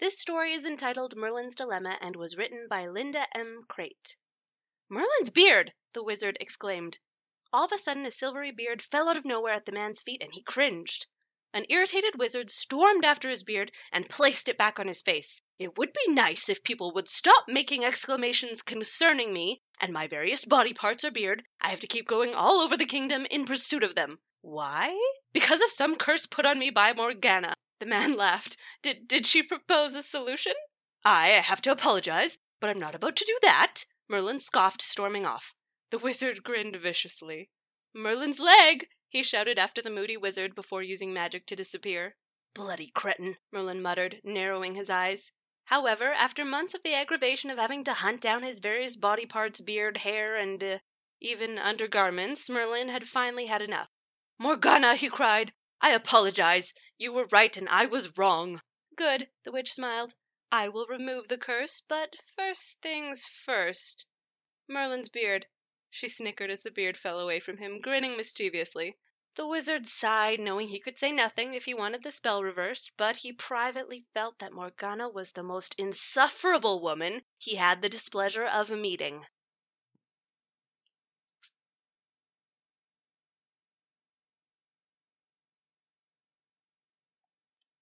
This story is entitled Merlin's Dilemma and was written by Linda M. Crate. Merlin's beard! the Wizard exclaimed. All of a sudden a silvery beard fell out of nowhere at the man's feet, and he cringed. An irritated Wizard stormed after his beard and placed it back on his face. It would be nice if people would stop making exclamations concerning me and my various body parts or beard. I have to keep going all over the kingdom in pursuit of them. Why? Because of some curse put on me by Morgana. The man laughed. Did, did she propose a solution? I have to apologize, but I'm not about to do that. Merlin scoffed, storming off. The Wizard grinned viciously. Merlin's leg! he shouted after the moody Wizard before using magic to disappear. Bloody cretin! Merlin muttered, narrowing his eyes. However, after months of the aggravation of having to hunt down his various body parts, beard, hair, and uh, even undergarments, Merlin had finally had enough. Morgana, he cried, I apologize. You were right and I was wrong. Good, the witch smiled. I will remove the curse, but first things first. Merlin's beard. She snickered as the beard fell away from him, grinning mischievously. The wizard sighed, knowing he could say nothing if he wanted the spell reversed, but he privately felt that Morgana was the most insufferable woman he had the displeasure of meeting.